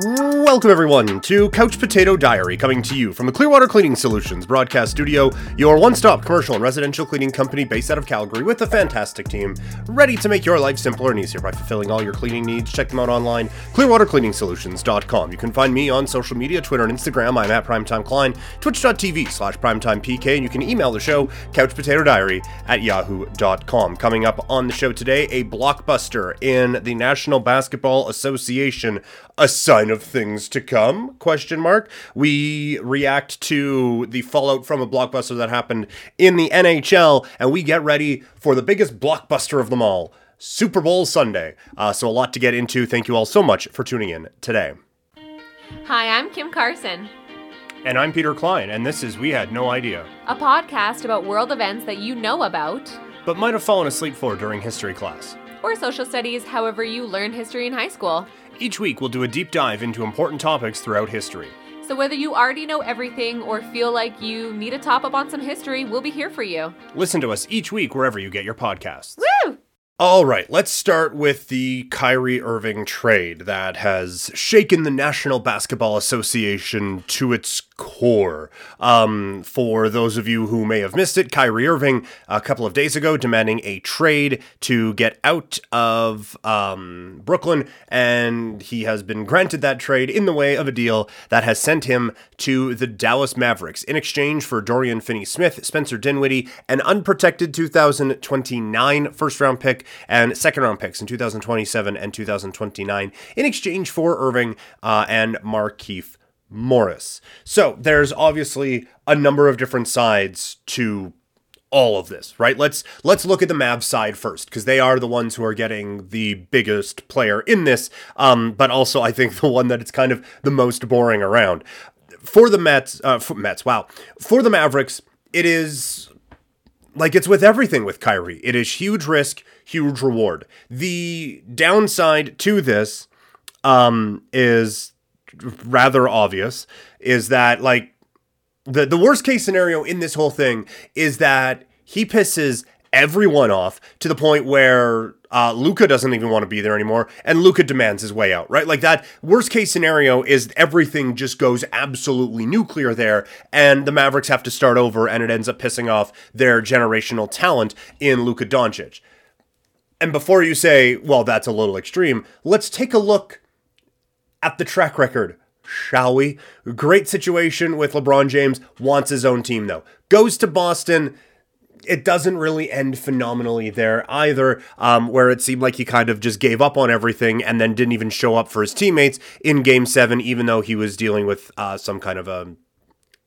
Welcome, everyone, to Couch Potato Diary, coming to you from the Clearwater Cleaning Solutions broadcast studio, your one stop commercial and residential cleaning company based out of Calgary with a fantastic team ready to make your life simpler and easier by fulfilling all your cleaning needs. Check them out online, clearwatercleaningsolutions.com. You can find me on social media, Twitter and Instagram. I'm at Primetime Klein, twitch.tv slash primetimepk, and you can email the show, couchpotatodiary at yahoo.com. Coming up on the show today, a blockbuster in the National Basketball Association, a sign of things to come question mark. We react to the fallout from a blockbuster that happened in the nhl and we get ready for the biggest blockbuster of them all super bowl sunday. Uh, so a lot to get into. Thank you all so much for tuning in today. Hi, I'm Kim Carson, and i'm peter klein and this is we had no idea. A podcast about world events that you know about, but might have fallen asleep for during history class. or social studies, however you learned history in high school. Each week we'll do a deep dive into important topics throughout history So, whether you already know everything or feel like you need a top up on some history, we'll be here for you. listen to us each week wherever you get your podcasts Woo! All right, let's start with the Kyrie Irving trade that has shaken the National Basketball Association to its core. Um, for those of you who may have missed it, Kyrie Irving a couple of days ago demanding a trade to get out of um, Brooklyn, and he has been granted that trade in the way of a deal that has sent him to the Dallas Mavericks in exchange for Dorian Finney Smith, Spencer Dinwiddie, an unprotected 2029 first round pick, and second round picks in 2027 and 2029 in exchange for Irving uh, and Markieff Morris. So there's obviously a number of different sides to all of this, right? Let's let's look at the Mavs side first because they are the ones who are getting the biggest player in this, um, but also I think the one that it's kind of the most boring around. For the Mets, uh, for Mets, wow, for the Mavericks, it is like it's with everything with Kyrie. It is huge risk, huge reward. The downside to this um, is rather obvious. Is that like the the worst case scenario in this whole thing is that he pisses everyone off to the point where uh, Luka doesn't even want to be there anymore, and Luka demands his way out. Right, like that. Worst case scenario is everything just goes absolutely nuclear there, and the Mavericks have to start over, and it ends up pissing off their generational talent in Luka Doncic. And before you say, well, that's a little extreme, let's take a look at the track record, shall we? Great situation with LeBron James, wants his own team though. Goes to Boston. It doesn't really end phenomenally there either, um, where it seemed like he kind of just gave up on everything and then didn't even show up for his teammates in game seven, even though he was dealing with uh, some kind of a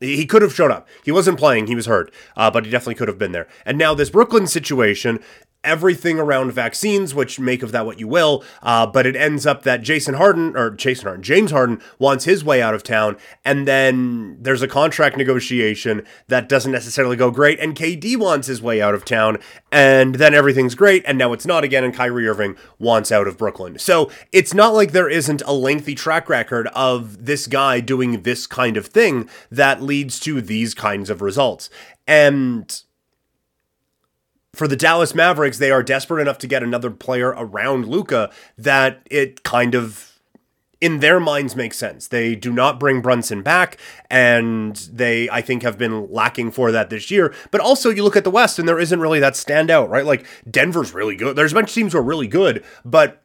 he could have showed up. He wasn't playing, he was hurt, uh, but he definitely could have been there. And now, this Brooklyn situation, everything around vaccines, which make of that what you will, uh, but it ends up that Jason Harden, or Jason Harden, James Harden wants his way out of town, and then there's a contract negotiation that doesn't necessarily go great, and KD wants his way out of town, and then everything's great, and now it's not again, and Kyrie Irving wants out of Brooklyn. So it's not like there isn't a lengthy track record of this guy doing this kind of thing that leads to these kinds of results. And for the Dallas Mavericks, they are desperate enough to get another player around Luka that it kind of in their minds makes sense. They do not bring Brunson back, and they, I think, have been lacking for that this year. But also, you look at the West, and there isn't really that standout, right? Like Denver's really good. There's a bunch of teams who are really good, but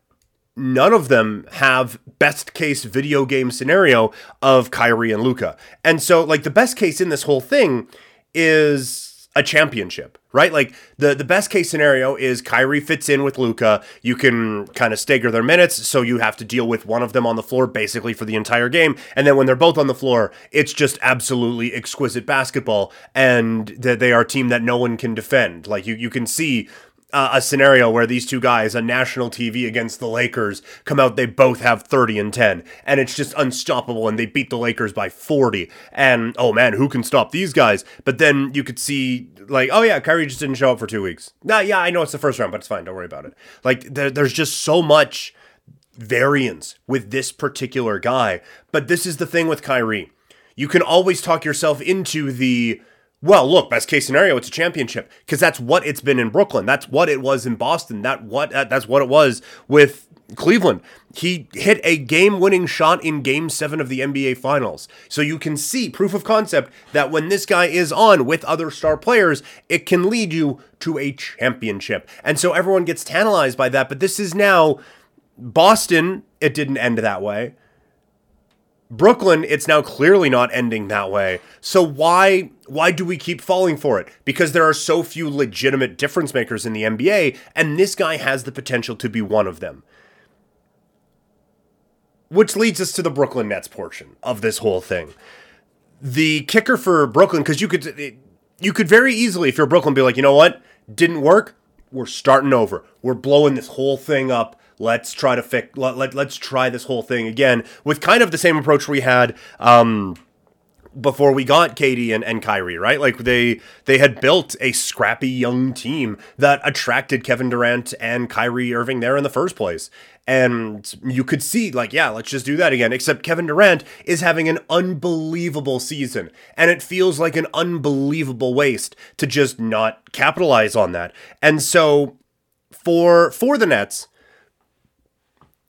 none of them have best case video game scenario of Kyrie and Luka. And so, like, the best case in this whole thing is a championship, right? Like the the best case scenario is Kyrie fits in with Luka. You can kind of stagger their minutes, so you have to deal with one of them on the floor basically for the entire game, and then when they're both on the floor, it's just absolutely exquisite basketball, and that they are a team that no one can defend. Like you you can see uh, a scenario where these two guys on national TV against the Lakers come out, they both have 30 and 10, and it's just unstoppable, and they beat the Lakers by 40. And oh man, who can stop these guys? But then you could see, like, oh yeah, Kyrie just didn't show up for two weeks. Nah, yeah, I know it's the first round, but it's fine. Don't worry about it. Like, there, there's just so much variance with this particular guy. But this is the thing with Kyrie. You can always talk yourself into the well, look, best case scenario, it's a championship because that's what it's been in Brooklyn. That's what it was in Boston. That what uh, that's what it was with Cleveland. He hit a game winning shot in game seven of the NBA Finals. So you can see proof of concept that when this guy is on with other star players, it can lead you to a championship. And so everyone gets tantalized by that. But this is now Boston, it didn't end that way. Brooklyn, it's now clearly not ending that way. So why why do we keep falling for it? Because there are so few legitimate difference makers in the NBA, and this guy has the potential to be one of them. Which leads us to the Brooklyn Nets portion of this whole thing. The kicker for Brooklyn, because you could you could very easily, if you're Brooklyn, be like, you know what, didn't work. We're starting over. We're blowing this whole thing up let's try to fix let, let, let's try this whole thing again with kind of the same approach we had um, before we got KD and, and Kyrie, right? Like they they had built a scrappy young team that attracted Kevin Durant and Kyrie Irving there in the first place. And you could see, like, yeah, let's just do that again. Except Kevin Durant is having an unbelievable season. And it feels like an unbelievable waste to just not capitalize on that. And so for for the Nets,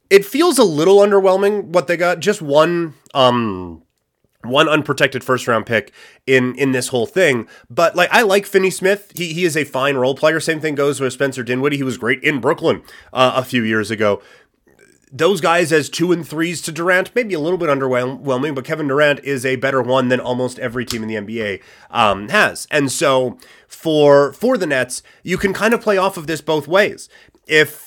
it feels a little underwhelming what they got. Just one um one unprotected first round pick in in this whole thing. But like I like Finney Smith. He he is a fine role player. Same thing goes with Spencer Dinwiddie. He was great in Brooklyn uh, a few years ago. Those guys as two and threes to Durant, maybe a little bit underwhelming, but Kevin Durant is a better one than almost every team in the NBA um, has. And so for for the Nets, you can kind of play off of this both ways. If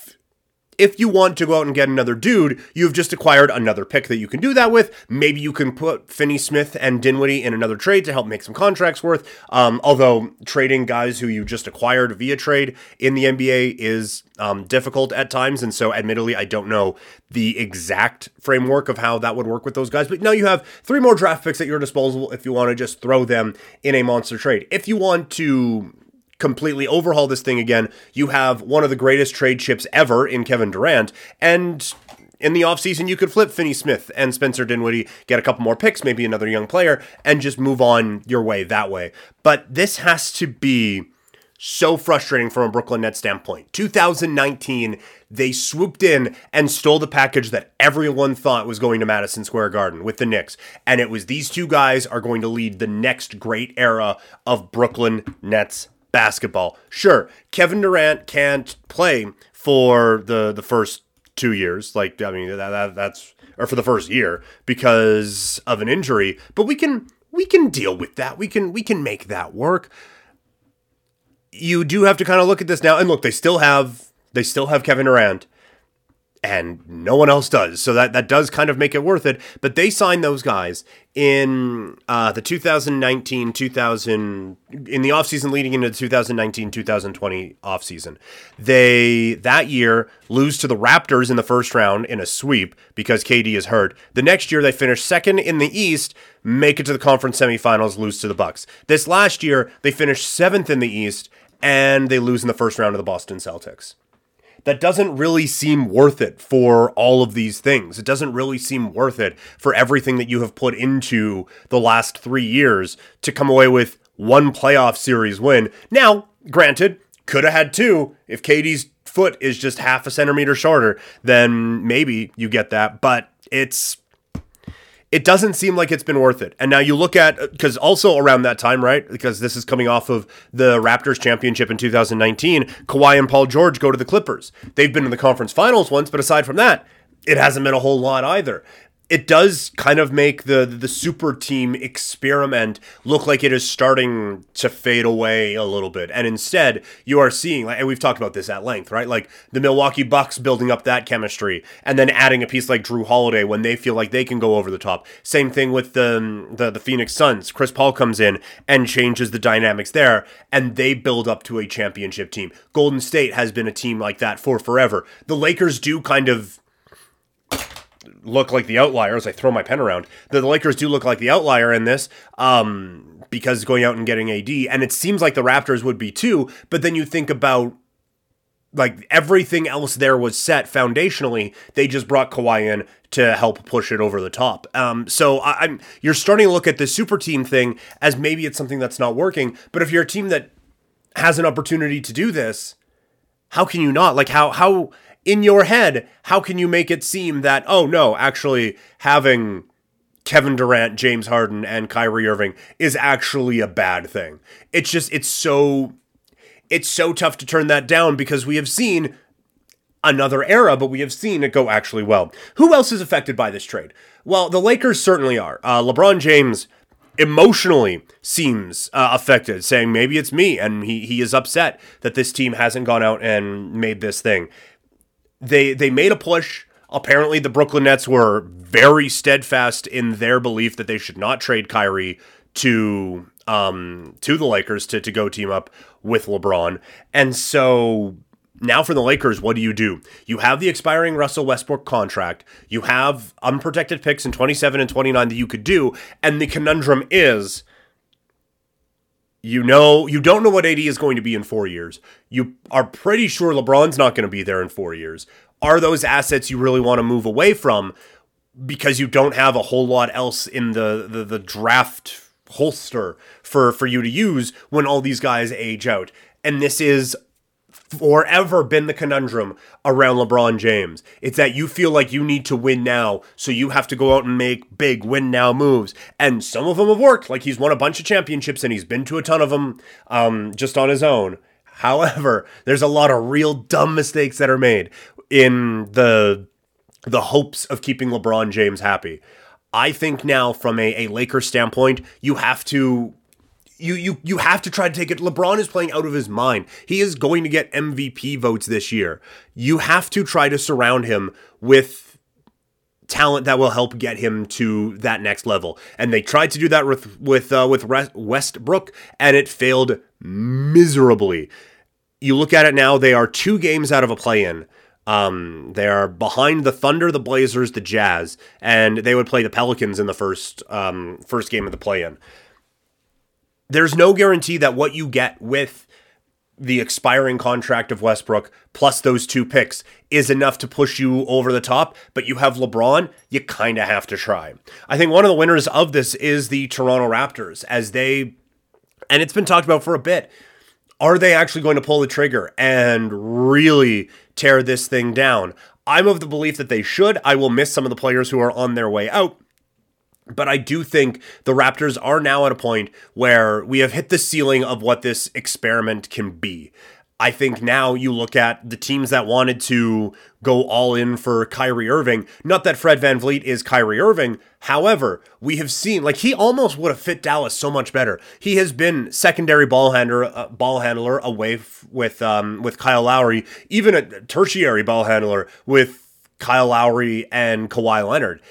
if you want to go out and get another dude, you've just acquired another pick that you can do that with. Maybe you can put Finney Smith and Dinwiddie in another trade to help make some contracts worth. Um, although trading guys who you just acquired via trade in the NBA is um, difficult at times. And so, admittedly, I don't know the exact framework of how that would work with those guys. But now you have three more draft picks at your disposal if you want to just throw them in a monster trade. If you want to completely overhaul this thing again, you have one of the greatest trade chips ever in Kevin Durant. And in the offseason, you could flip Finney Smith and Spencer Dinwiddie, get a couple more picks, maybe another young player, and just move on your way that way. But this has to be so frustrating from a Brooklyn Nets standpoint. 2019, they swooped in and stole the package that everyone thought was going to Madison Square Garden with the Knicks. And it was these two guys are going to lead the next great era of Brooklyn Nets basketball. Sure, Kevin Durant can't play for the the first two years. Like I mean, that, that that's or for the first year because of an injury. But we can we can deal with that. We can we can make that work. You do have to kind of look at this now, and look, they still have they still have Kevin Durant and no one else does. So that that does kind of make it worth it. But they signed those guys in uh, the 2019 2000 in the offseason leading into the 2019 2020 offseason. They that year lose to the Raptors in the first round in a sweep because KD is hurt. The next year they finish second in the East, make it to the conference semifinals, lose to the Bucks. This last year they finished seventh in the East and they lose in the first round of the Boston Celtics that doesn't really seem worth it for all of these things. It doesn't really seem worth it for everything that you have put into the last three years to come away with one playoff series win. Now, granted, could have had two if KD's foot is just half a centimeter shorter, then maybe you get that. But it's it doesn't seem like it's been worth it. And now you look at uh, because also around that time, right? Because this is coming off of the Raptors championship in 2019. Kawhi and Paul George go to the Clippers. They've been in the conference finals once, but aside from that, it hasn't been a whole lot either it does kind of make the the super team experiment look like it is starting to fade away a little bit. And instead you are seeing like and we've talked about this at length right? Like the Milwaukee Bucks building up that chemistry and then adding a piece like Jrue Holiday when they feel like they can go over the top. Same thing with the the, the Phoenix Suns. Chris Paul comes in and changes the dynamics there and they build up to a championship team. Golden State has been a team like that for forever. The Lakers do kind of look like the outlier as I throw my pen around. The, Lakers do look like the outlier in this um, because going out and getting AD, and it seems like the Raptors would be too. But then you think about like everything else there was set foundationally. They just brought Kawhi in to help push it over the top. Um, so I, I'm you're starting to look at the super team thing as maybe it's something that's not working. But if you're a team that has an opportunity to do this, how can you not? Like how how in your head, how can you make it seem that, oh no, actually having Kevin Durant, James Harden, and Kyrie Irving is actually a bad thing? It's just, it's so, it's so tough to turn that down because we have seen another era, but we have seen it go actually well. Who else is affected by this trade? Well, the Lakers certainly are. Uh, LeBron James emotionally seems uh, affected, saying maybe it's me, and he he is upset that this team hasn't gone out and made this thing. They they made a push. Apparently, the Brooklyn Nets were very steadfast in their belief that they should not trade Kyrie to um to the Lakers to to go team up with LeBron, and so now for the Lakers, what do you do? You have the expiring Russell Westbrook contract. You have unprotected picks in 27 and 29 that you could do. And the conundrum is you know, you don't know what AD is going to be in four years. You are pretty sure LeBron's not going to be there in four years. Are those assets you really want to move away from because you don't have a whole lot else in the, the, the draft holster for, for you to use when all these guys age out? And this is forever been the conundrum around LeBron James. It's that you feel like you need to win now, so you have to go out and make big win now moves. And some of them have worked. Like he's won a bunch of championships and he's been to a ton of them um, just on his own. However, there's a lot of real dumb mistakes that are made in the the hopes of keeping LeBron James happy. I think now, from a, a Lakers standpoint, you have to you you you have to try to take it. LeBron is playing out of his mind. He is going to get MVP votes this year. You have to try to surround him with talent that will help get him to that next level. And they tried to do that with with uh, with Westbrook, and it failed miserably. You look at it now; they are two games out of a play-in. Um, they are behind the Thunder, the Blazers, the Jazz, and they would play the Pelicans in the first um, first game of the play-in there's no guarantee that what you get with the expiring contract of Westbrook plus those two picks is enough to push you over the top, but you have LeBron, you kind of have to try. I think one of the winners of this is the Toronto Raptors as they and it's been talked about for a bit. Are they actually going to pull the trigger and really tear this thing down? I'm of the belief that they should. I will miss some of the players who are on their way out. But I do think the Raptors are now at a point where we have hit the ceiling of what this experiment can be. I think now you look at the teams that wanted to go all in for Kyrie Irving. Not that Fred VanVleet is Kyrie Irving. However, we have seen like he almost would have fit Dallas so much better. He has been secondary ball handler, uh, ball handler away f- with um, with Kyle Lowry, even a tertiary ball handler with Kyle Lowry and Kawhi Leonard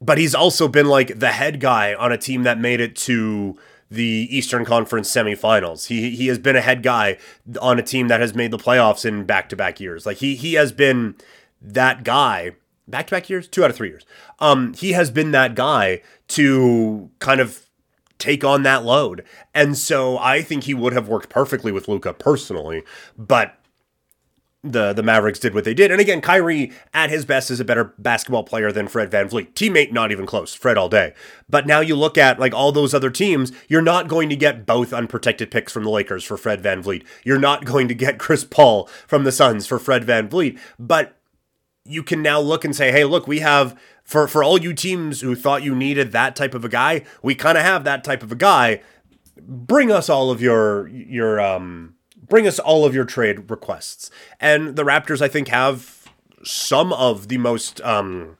but he's also been like the head guy on a team that made it to the Eastern Conference semifinals. He he has been a head guy on a team that has made the playoffs in back-to-back years. Like he he has been that guy back-to-back years, 2 out of 3 years. Um he has been that guy to kind of take on that load. And so I think he would have worked perfectly with Luka personally, but the the Mavericks did what they did. And again, Kyrie at his best is a better basketball player than Fred VanVleet. Teammate not even close. Fred all day. But now you look at like all those other teams, you're not going to get both unprotected picks from the Lakers for Fred VanVleet. You're not going to get Chris Paul from the Suns for Fred VanVleet. But you can now look and say, "Hey, look, we have for for all you teams who thought you needed that type of a guy, we kind of have that type of a guy. Bring us all of your your um bring us all of your trade requests. And the Raptors, I think, have some of the most um,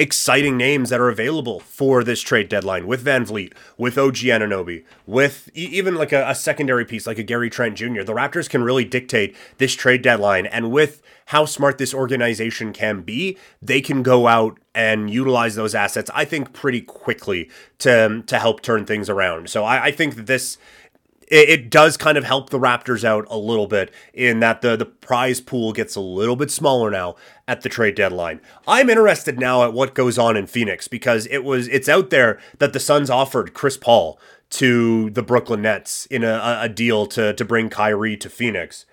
exciting names that are available for this trade deadline with VanVleet, with OG Anunoby, with e- even like a, a, secondary piece like a Gary Trent Jr. The Raptors can really dictate this trade deadline. And with how smart this organization can be, they can go out and utilize those assets, I think, pretty quickly to, to help turn things around. So I, I think that this it, it does kind of help the Raptors out a little bit in that the the prize pool gets a little bit smaller now at the trade deadline. I'm interested now at what goes on in Phoenix because it was it's out there that the Suns offered Chris Paul to the Brooklyn Nets in a, a deal to to bring Kyrie to Phoenix.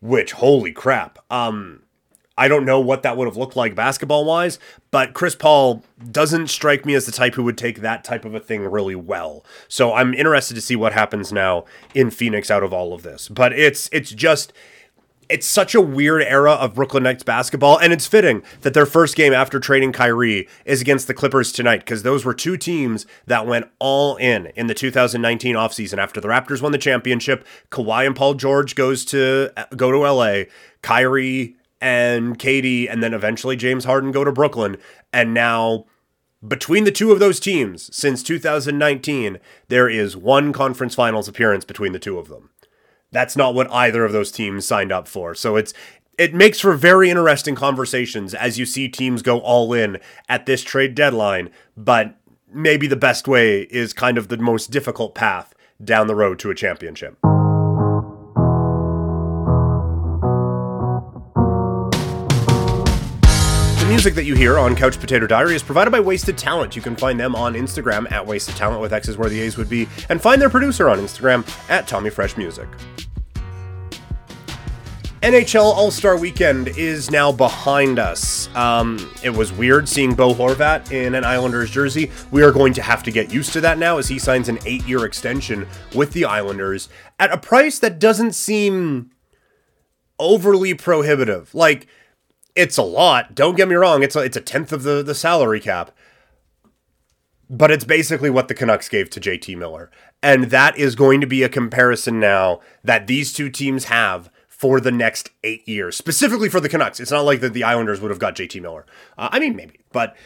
Which holy crap. Um I don't know what that would have looked like basketball wise, but Chris Paul doesn't strike me as the type who would take that type of a thing really well. So I'm interested to see what happens now in Phoenix out of all of this. But it's it's just it's such a weird era of Brooklyn Nets basketball, and it's fitting that their first game after trading Kyrie is against the Clippers tonight because those were two teams that went all in in the 2019 offseason. After the Raptors won the championship, Kawhi and Paul George goes to go to LA, Kyrie and KD and then eventually James Harden go to Brooklyn, and now between the two of those teams since 2019, there is one conference finals appearance between the two of them. That's not what either of those teams signed up for. So it's it makes for very interesting conversations as you see teams go all in at this trade deadline, but maybe the best way is kind of the most difficult path down the road to a championship. Music that you hear on Couch Potato Diary is provided by Wasted Talent. You can find them on Instagram at Wasted Talent with X's where the A's would be, and find their producer on Instagram at Tommy Fresh Music. NHL All Star Weekend is now behind us. Um, it was weird seeing Bo Horvat in an Islanders jersey. We are going to have to get used to that now as he signs an eight year extension with the Islanders at a price that doesn't seem overly prohibitive. Like, it's a lot. Don't get me wrong, it's a, it's a tenth of the, the salary cap. But it's basically what the Canucks gave to JT Miller. And that is going to be a comparison now that these two teams have for the next eight years, specifically for the Canucks. It's not like that the Islanders would have got JT Miller. Uh, I mean, maybe, but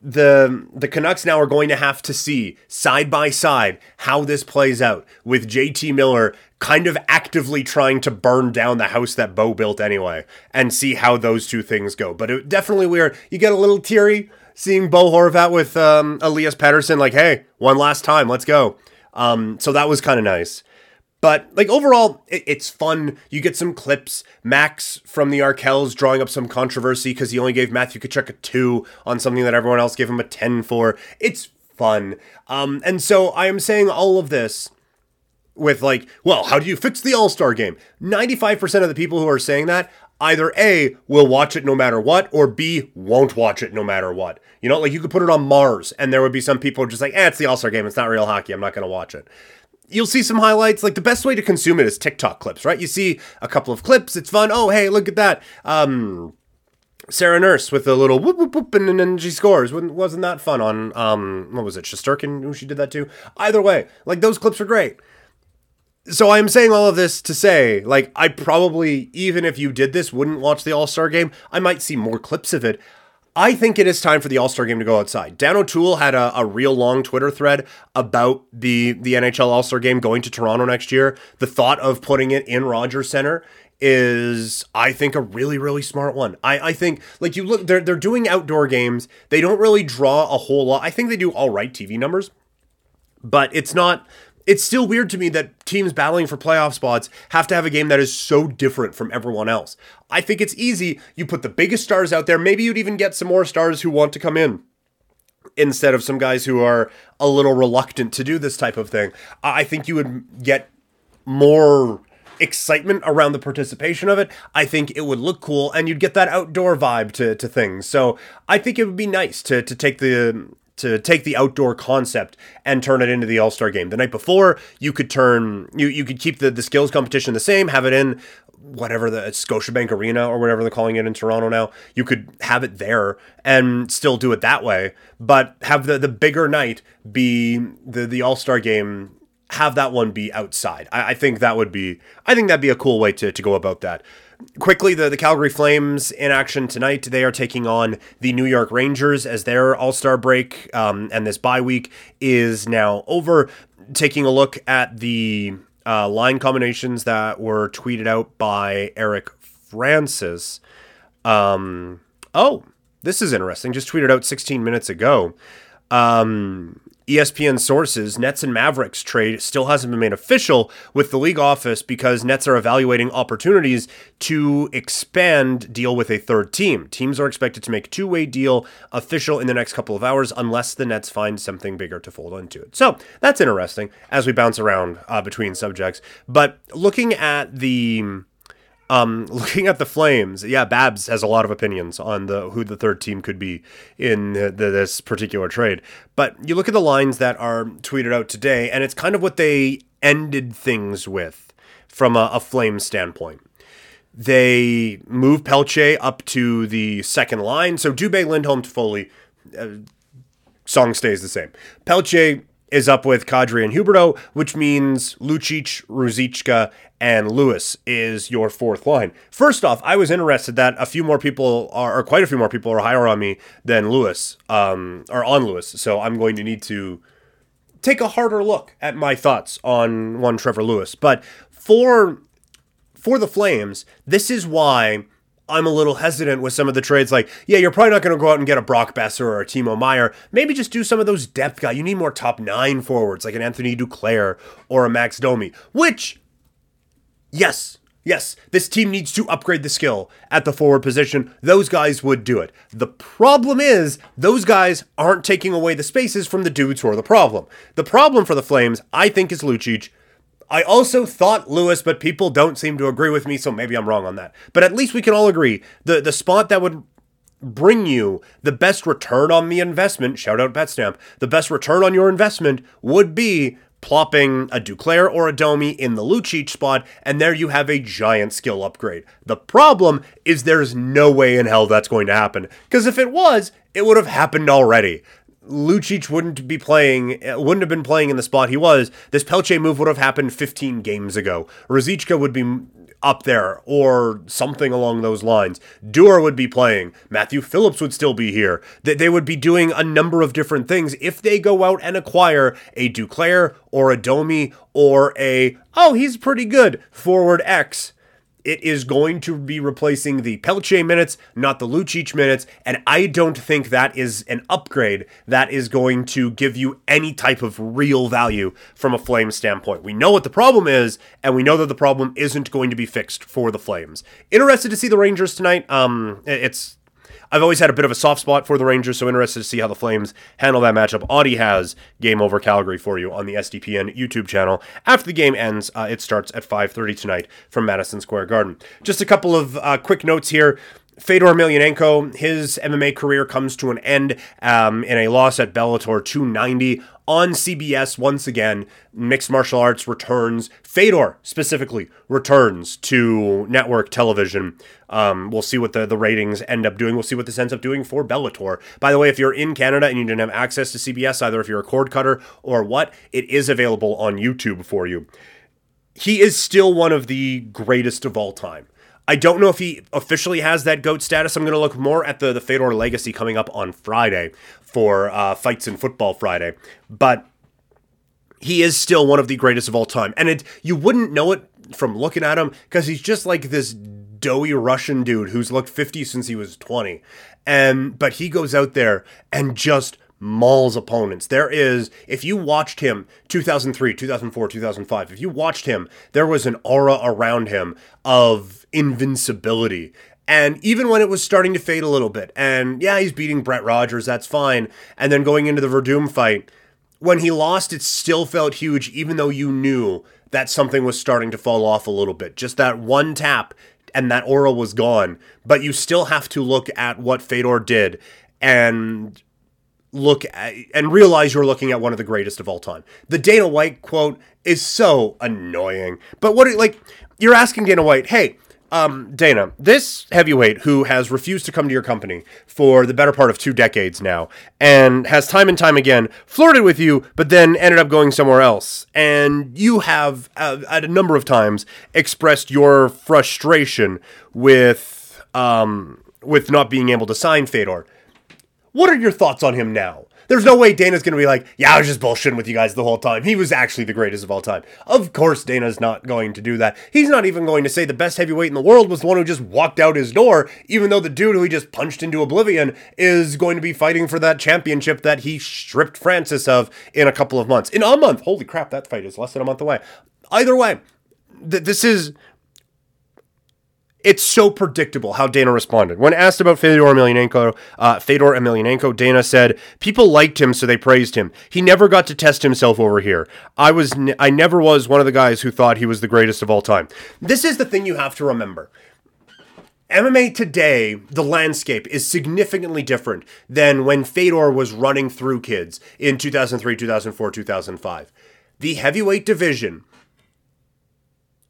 the the Canucks now are going to have to see side by side how this plays out with JT Miller kind of actively trying to burn down the house that Bo built anyway and see how those two things go. But it definitely weird. you get a little teary seeing Bo Horvat with um, Elias Pettersson, like, hey, one last time, let's go. Um, so that was kind of nice. But like overall, it, it's fun. You get some clips. Max from the Arkells drawing up some controversy because he only gave Matthew Tkachuk a two on something that everyone else gave him a ten for. It's fun. Um, and so I am saying all of this with like, well, how do you fix the All Star game? Ninety five percent of the people who are saying that either A, will watch it no matter what, or B, won't watch it no matter what. You know, like you could put it on Mars and there would be some people just like, eh, it's the All Star game. It's not real hockey. I'm not going to watch it you'll see some highlights. Like the best way to consume it is TikTok clips, right? You see a couple of clips, it's fun. Oh, hey, look at that. Um, Sarah Nurse with a little whoop whoop whoop, and then she scores. Wasn't that fun on um, what was it? Shesterkin, who she did that to. Either way, like those clips are great. So I'm saying all of this to say, like, I probably, even if you did this, wouldn't watch the All Star game. I might see more clips of it. I think it is time for the All Star game to go outside. Dan O'Toole had a, a real long Twitter thread about the, the NHL All Star game going to Toronto next year. The thought of putting it in Rogers Center is I think a really really smart one. I I think like you look they're they're doing outdoor games. They don't really draw a whole lot. I think they do all right TV numbers. But it's not it's still weird to me that teams battling for playoff spots have to have a game that is so different from everyone else. I think it's easy. You put the biggest stars out there. Maybe you'd even get some more stars who want to come in instead of some guys who are a little reluctant to do this type of thing. I think you would get more excitement around the participation of it. I think it would look cool and you'd get that outdoor vibe to, to things. So I think it would be nice to to take the to take the outdoor concept and turn it into the All Star game. The night before, you could turn you you could keep the the skills competition the same, have it in whatever the uh, Scotiabank Arena or whatever they're calling it in Toronto now. You could have it there and still do it that way, but have the the bigger night be the the All Star game. Have that one be outside. I, I think that would be. I think that'd be a cool way to to go about that quickly, the, the Calgary Flames in action tonight. They are taking on the New York Rangers as their All Star break um, and this bye week is now over. Taking a look at the uh, line combinations that were tweeted out by Eric Francis. Um, oh, this is interesting. Just tweeted out 16 minutes ago. Um, ESPN sources, Nets and Mavericks trade still hasn't been made official with the league office because Nets are evaluating opportunities to expand deal with a third team. Teams are expected to make two-way deal official in the next couple of hours unless the Nets find something bigger to fold into it. So that's interesting as we bounce around uh, between subjects. But looking at the um, looking at the Flames, yeah, Babs has a lot of opinions on the who the third team could be in the, this particular trade. But you look at the lines that are tweeted out today, and it's kind of what they ended things with from a, a Flame standpoint. They move Pelletier up to the second line. So Dubé, Lindholm, Foley, uh, song stays the same. Pelletier is up with Kadri and Huberdeau, which means Lucic, Ruzicka, and Lewis is your fourth line. First off, I was interested that a few more people are, or quite a few more people are higher on me than Lewis, um, or on Lewis. So I'm going to need to take a harder look at my thoughts on one Trevor Lewis. But for for the Flames, this is why I'm a little hesitant with some of the trades. Like, yeah, you're probably not going to go out and get a Brock Boeser or a Timo Meier. Maybe just do some of those depth guys. You need more top nine forwards, like an Anthony Duclair or a Max Domi. Which, yes, yes, this team needs to upgrade the skill at the forward position. Those guys would do it. The problem is, those guys aren't taking away the spaces from the dudes who are the problem. The problem for the Flames, I think, is Lucic. I also thought Lewis, but people don't seem to agree with me, so maybe I'm wrong on that. But at least we can all agree the the spot that would bring you the best return on the investment, shout out Betstamp, the best return on your investment would be plopping a Duclair or a Domi in the Lucic spot, and there you have a giant skill upgrade. The problem is there's no way in hell that's going to happen, because if it was, it would have happened already. Lucic wouldn't be playing, wouldn't have been playing in the spot he was. This Pelletier move would have happened 15 games ago. Ruzicka would be up there or something along those lines. Dewar would be playing. Matthew Phillips would still be here. They would be doing a number of different things if they go out and acquire a Duclair or a Domi or a oh he's pretty good forward X it is going to be replacing the Pelletier minutes, not the Lucic minutes, and I don't think that is an upgrade that is going to give you any type of real value from a Flames standpoint. We know what the problem is, and we know that the problem isn't going to be fixed for the Flames. Interested to see the Rangers tonight. Um, it's I've always had a bit of a soft spot for the Rangers, so interested to see how the Flames handle that matchup. Audie has Game Over Calgary for you on the SDPN YouTube channel. After the game ends, uh, it starts at 5.30 tonight from Madison Square Garden. Just a couple of uh, quick notes here. Fedor Emelianenko, his MMA career comes to an end um, in a loss at Bellator 290 on CBS once again. Mixed martial arts returns. Fedor specifically returns to network television. Um, we'll see what the, the ratings end up doing. We'll see what this ends up doing for Bellator. By the way, if you're in Canada and you didn't have access to CBS, either if you're a cord cutter or what, it is available on YouTube for you. He is still one of the greatest of all time. I don't know if he officially has that GOAT status. I'm going to look more at the, the Fedor legacy coming up on Friday for uh, Fights in Football Friday. But he is still one of the greatest of all time. And it you wouldn't know it from looking at him because he's just like this doughy Russian dude who's looked 50 since he was 20. And but he goes out there and just mauls opponents. There is, if you watched him 2003, 2004, 2005, if you watched him, there was an aura around him of invincibility. And even when it was starting to fade a little bit, and yeah, he's beating Brett Rogers, that's fine. And then going into the Werdum fight, when he lost, it still felt huge, even though you knew that something was starting to fall off a little bit. Just that one tap and that aura was gone. But you still have to look at what Fedor did and look at and realize you're looking at one of the greatest of all time. The Dana White quote is so annoying. But what are, like you're asking Dana White, "Hey, um, Dana, this heavyweight who has refused to come to your company for the better part of two decades now and has time and time again flirted with you, but then ended up going somewhere else. And you have, uh, at a number of times, expressed your frustration with, um, with not being able to sign Fedor. What are your thoughts on him now? There's no way Dana's going to be like, yeah, I was just bullshitting with you guys the whole time. He was actually the greatest of all time. Of course, Dana's not going to do that. He's not even going to say the best heavyweight in the world was the one who just walked out his door, even though the dude who he just punched into oblivion is going to be fighting for that championship that he stripped Francis of in a couple of months. In a month. Holy crap, that fight is less than a month away. Either way, th- this is it's so predictable how Dana responded. When asked about Fedor Emelianenko, uh, Fedor Emelianenko, Dana said, "People liked him, so they praised him. He never got to test himself over here. I was, n- I never was one of the guys who thought he was the greatest of all time." This is the thing you have to remember. MMA today, the landscape is significantly different than when Fedor was running through kids in 2003, 2004, 2005. The heavyweight division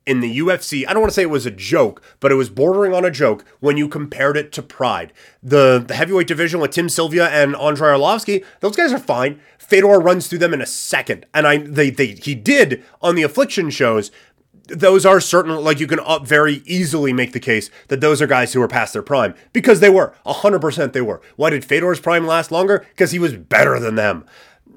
in the UFC. I don't want to say it was a joke, but it was bordering on a joke when you compared it to Pride. The the heavyweight division with Tim Sylvia and Andrei Arlovsky, those guys are fine. Fedor runs through them in a second, and I they they he did on the Affliction shows. Those are certain, like you can up very easily make the case that those are guys who are past their prime because they were 100% they were. Why did Fedor's prime last longer? Because he was better than them.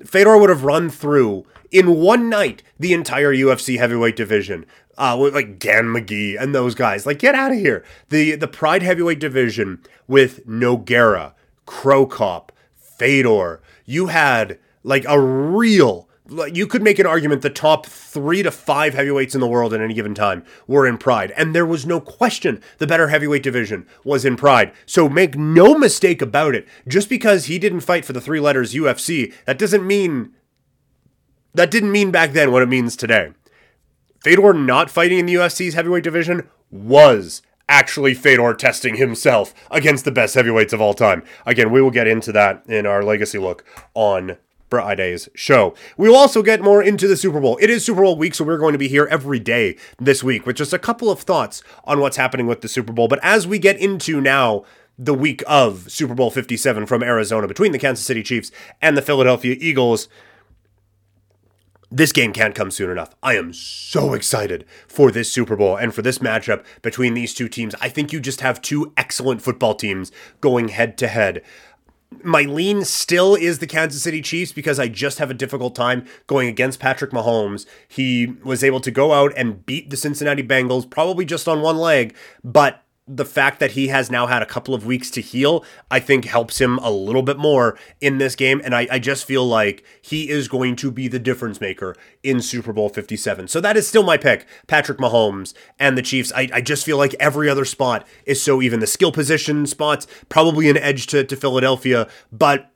Fedor would have run through in one night the entire UFC heavyweight division. Uh, with like Dan McGee and those guys. Like, get out of here. The the Pride heavyweight division with Nogueira, Cro Cop, Fedor. You had like a real you could make an argument the top three to five heavyweights in the world at any given time were in Pride, and there was no question the better heavyweight division was in Pride. So make no mistake about it. Just because he didn't fight for the three letters UFC, that doesn't mean that didn't mean back then what it means today. Fedor not fighting in the UFC's heavyweight division was actually Fedor testing himself against the best heavyweights of all time. Again, we will get into that in our legacy look on Friday's show. We will also get more into the Super Bowl. It is Super Bowl week, so we're going to be here every day this week with just a couple of thoughts on what's happening with the Super Bowl. But as we get into now the week of Super Bowl 57 from Arizona between the Kansas City Chiefs and the Philadelphia Eagles, this game can't come soon enough. I am so excited for this Super Bowl and for this matchup between these two teams. I think you just have two excellent football teams going head to head. My lean still is the Kansas City Chiefs because I just have a difficult time going against Patrick Mahomes. He was able to go out and beat the Cincinnati Bengals, probably just on one leg, but the fact that he has now had a couple of weeks to heal, I think helps him a little bit more in this game. And I, I, just feel like he is going to be the difference maker in Super Bowl 57. So that is still my pick, Patrick Mahomes and the Chiefs. I, I just feel like every other spot is so even. The skill position spots, probably an edge to, to Philadelphia, but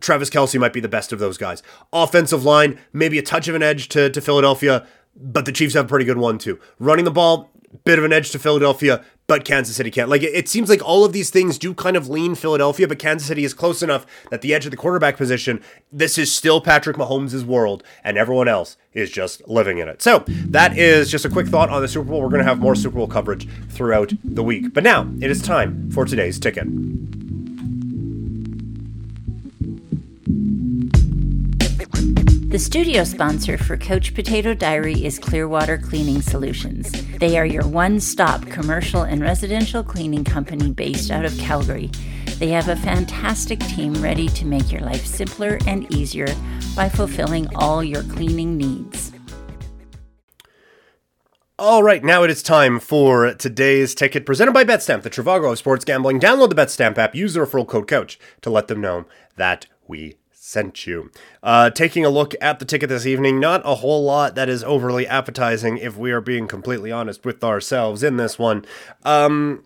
Travis Kelce might be the best of those guys. Offensive line, maybe a touch of an edge to, to Philadelphia, but the Chiefs have a pretty good one too. Running the ball, bit of an edge to Philadelphia, but Kansas City can't. Like it, it, seems like all of these things do kind of lean Philadelphia, but Kansas City is close enough that the edge of the quarterback position, this is still Patrick Mahomes' world, and everyone else is just living in it. So that is just a quick thought on the Super Bowl. We're going to have more Super Bowl coverage throughout the week. But now it is time for today's ticket. The studio sponsor for Couch Potato Diary is Clearwater Cleaning Solutions. They are your one stop commercial and residential cleaning company based out of Calgary. They have a fantastic team ready to make your life simpler and easier by fulfilling all your cleaning needs. All right, now it is time for today's ticket presented by BetStamp, the Trivago of sports gambling. Download the BetStamp app, use the referral code COACH to let them know that we sent you. Uh, taking a look at the ticket this evening, not a whole lot that is overly appetizing, if we are being completely honest with ourselves in this one. Um,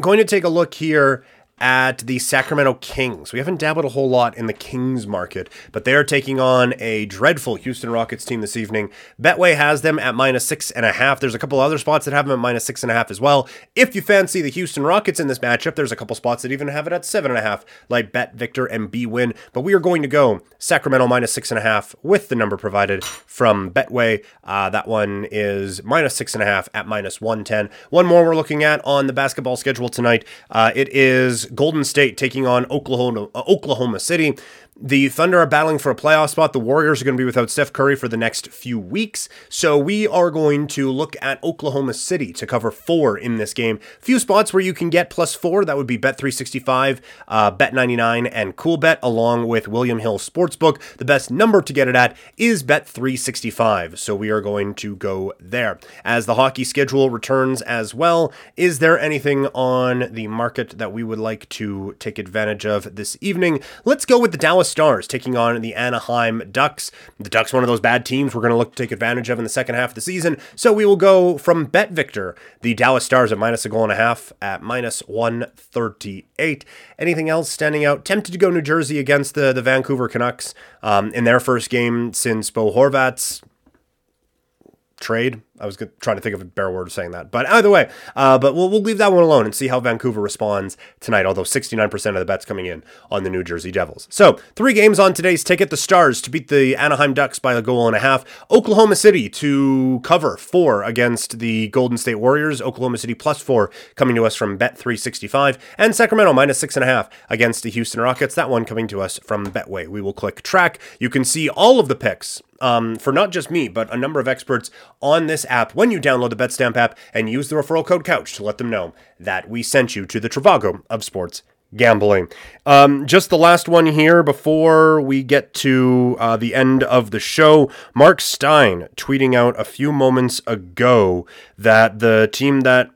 going to take a look here at the Sacramento Kings. We haven't dabbled a whole lot in the Kings market, but they are taking on a dreadful Houston Rockets team this evening. Betway has them at minus six and a half. There's a couple other spots that have them at minus six and a half as well. If you fancy the Houston Rockets in this matchup, there's a couple spots that even have it at seven and a half, like Bet Victor and B Win. But we are going to go Sacramento minus six and a half with the number provided from Betway. Uh, that one is minus six and a half at minus 110. One more we're looking at on the basketball schedule tonight. Uh, it is Golden State taking on Oklahoma, uh, Oklahoma City. The Thunder are battling for a playoff spot. The Warriors are going to be without Steph Curry for the next few weeks. So we are going to look at Oklahoma City to cover four in this game. Few spots where you can get plus four. That would be Bet365, uh, Bet99, and CoolBet, along with William Hill Sportsbook. The best number to get it at is Bet365. So we are going to go there. As the hockey schedule returns as well, is there anything on the market that we would like to take advantage of this evening? Let's go with the Dallas Stars taking on the Anaheim Ducks. The Ducks, one of those bad teams we're going to look to take advantage of in the second half of the season. So we will go from Bet Victor, the Dallas Stars at minus a goal and a half at minus 138. Anything else standing out? Tempted to go New Jersey against the, the Vancouver Canucks um, in their first game since Bo Horvat's trade I was trying to think of a better word of saying that. But either way, uh, but we'll, we'll leave that one alone and see how Vancouver responds tonight, although 69% of the bets coming in on the New Jersey Devils. So, three games on today's ticket the Stars to beat the Anaheim Ducks by a goal and a half, Oklahoma City to cover four against the Golden State Warriors, Oklahoma City plus four coming to us from Bet365, and Sacramento minus six and a half against the Houston Rockets. That one coming to us from Betway. We will click track. You can see all of the picks um, for not just me, but a number of experts on this app when you download the BetStamp app and use the referral code COUCH to let them know that we sent you to the Trivago of sports gambling. Um, just the last one here before we get to uh, the end of the show. Marc Stein tweeting out a few moments ago that the team that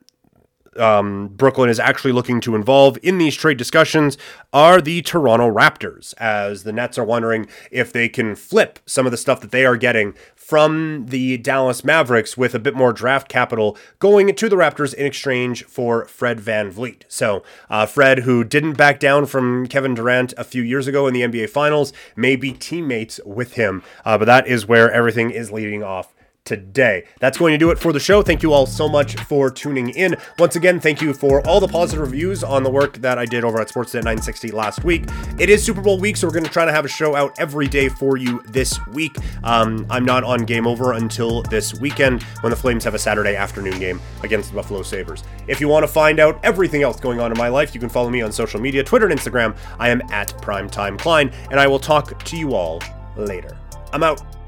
um, Brooklyn is actually looking to involve in these trade discussions are the Toronto Raptors, as the Nets are wondering if they can flip some of the stuff that they are getting from the Dallas Mavericks with a bit more draft capital going to the Raptors in exchange for Fred VanVleet. So, uh, Fred, who didn't back down from Kevin Durant a few years ago in the NBA Finals, may be teammates with him, uh, but that is where everything is leading off today. That's going to do it for the show. Thank you all so much for tuning in. Once again, thank you for all the positive reviews on the work that I did over at Sportsnet 960 last week. It is Super Bowl week, so we're going to try to have a show out every day for you this week. Um, I'm not on Game Over until this weekend when the Flames have a Saturday afternoon game against the Buffalo Sabres. If you want to find out everything else going on in my life, you can follow me on social media, Twitter and Instagram. I am at Primetime Klein, and I will talk to you all later. I'm out.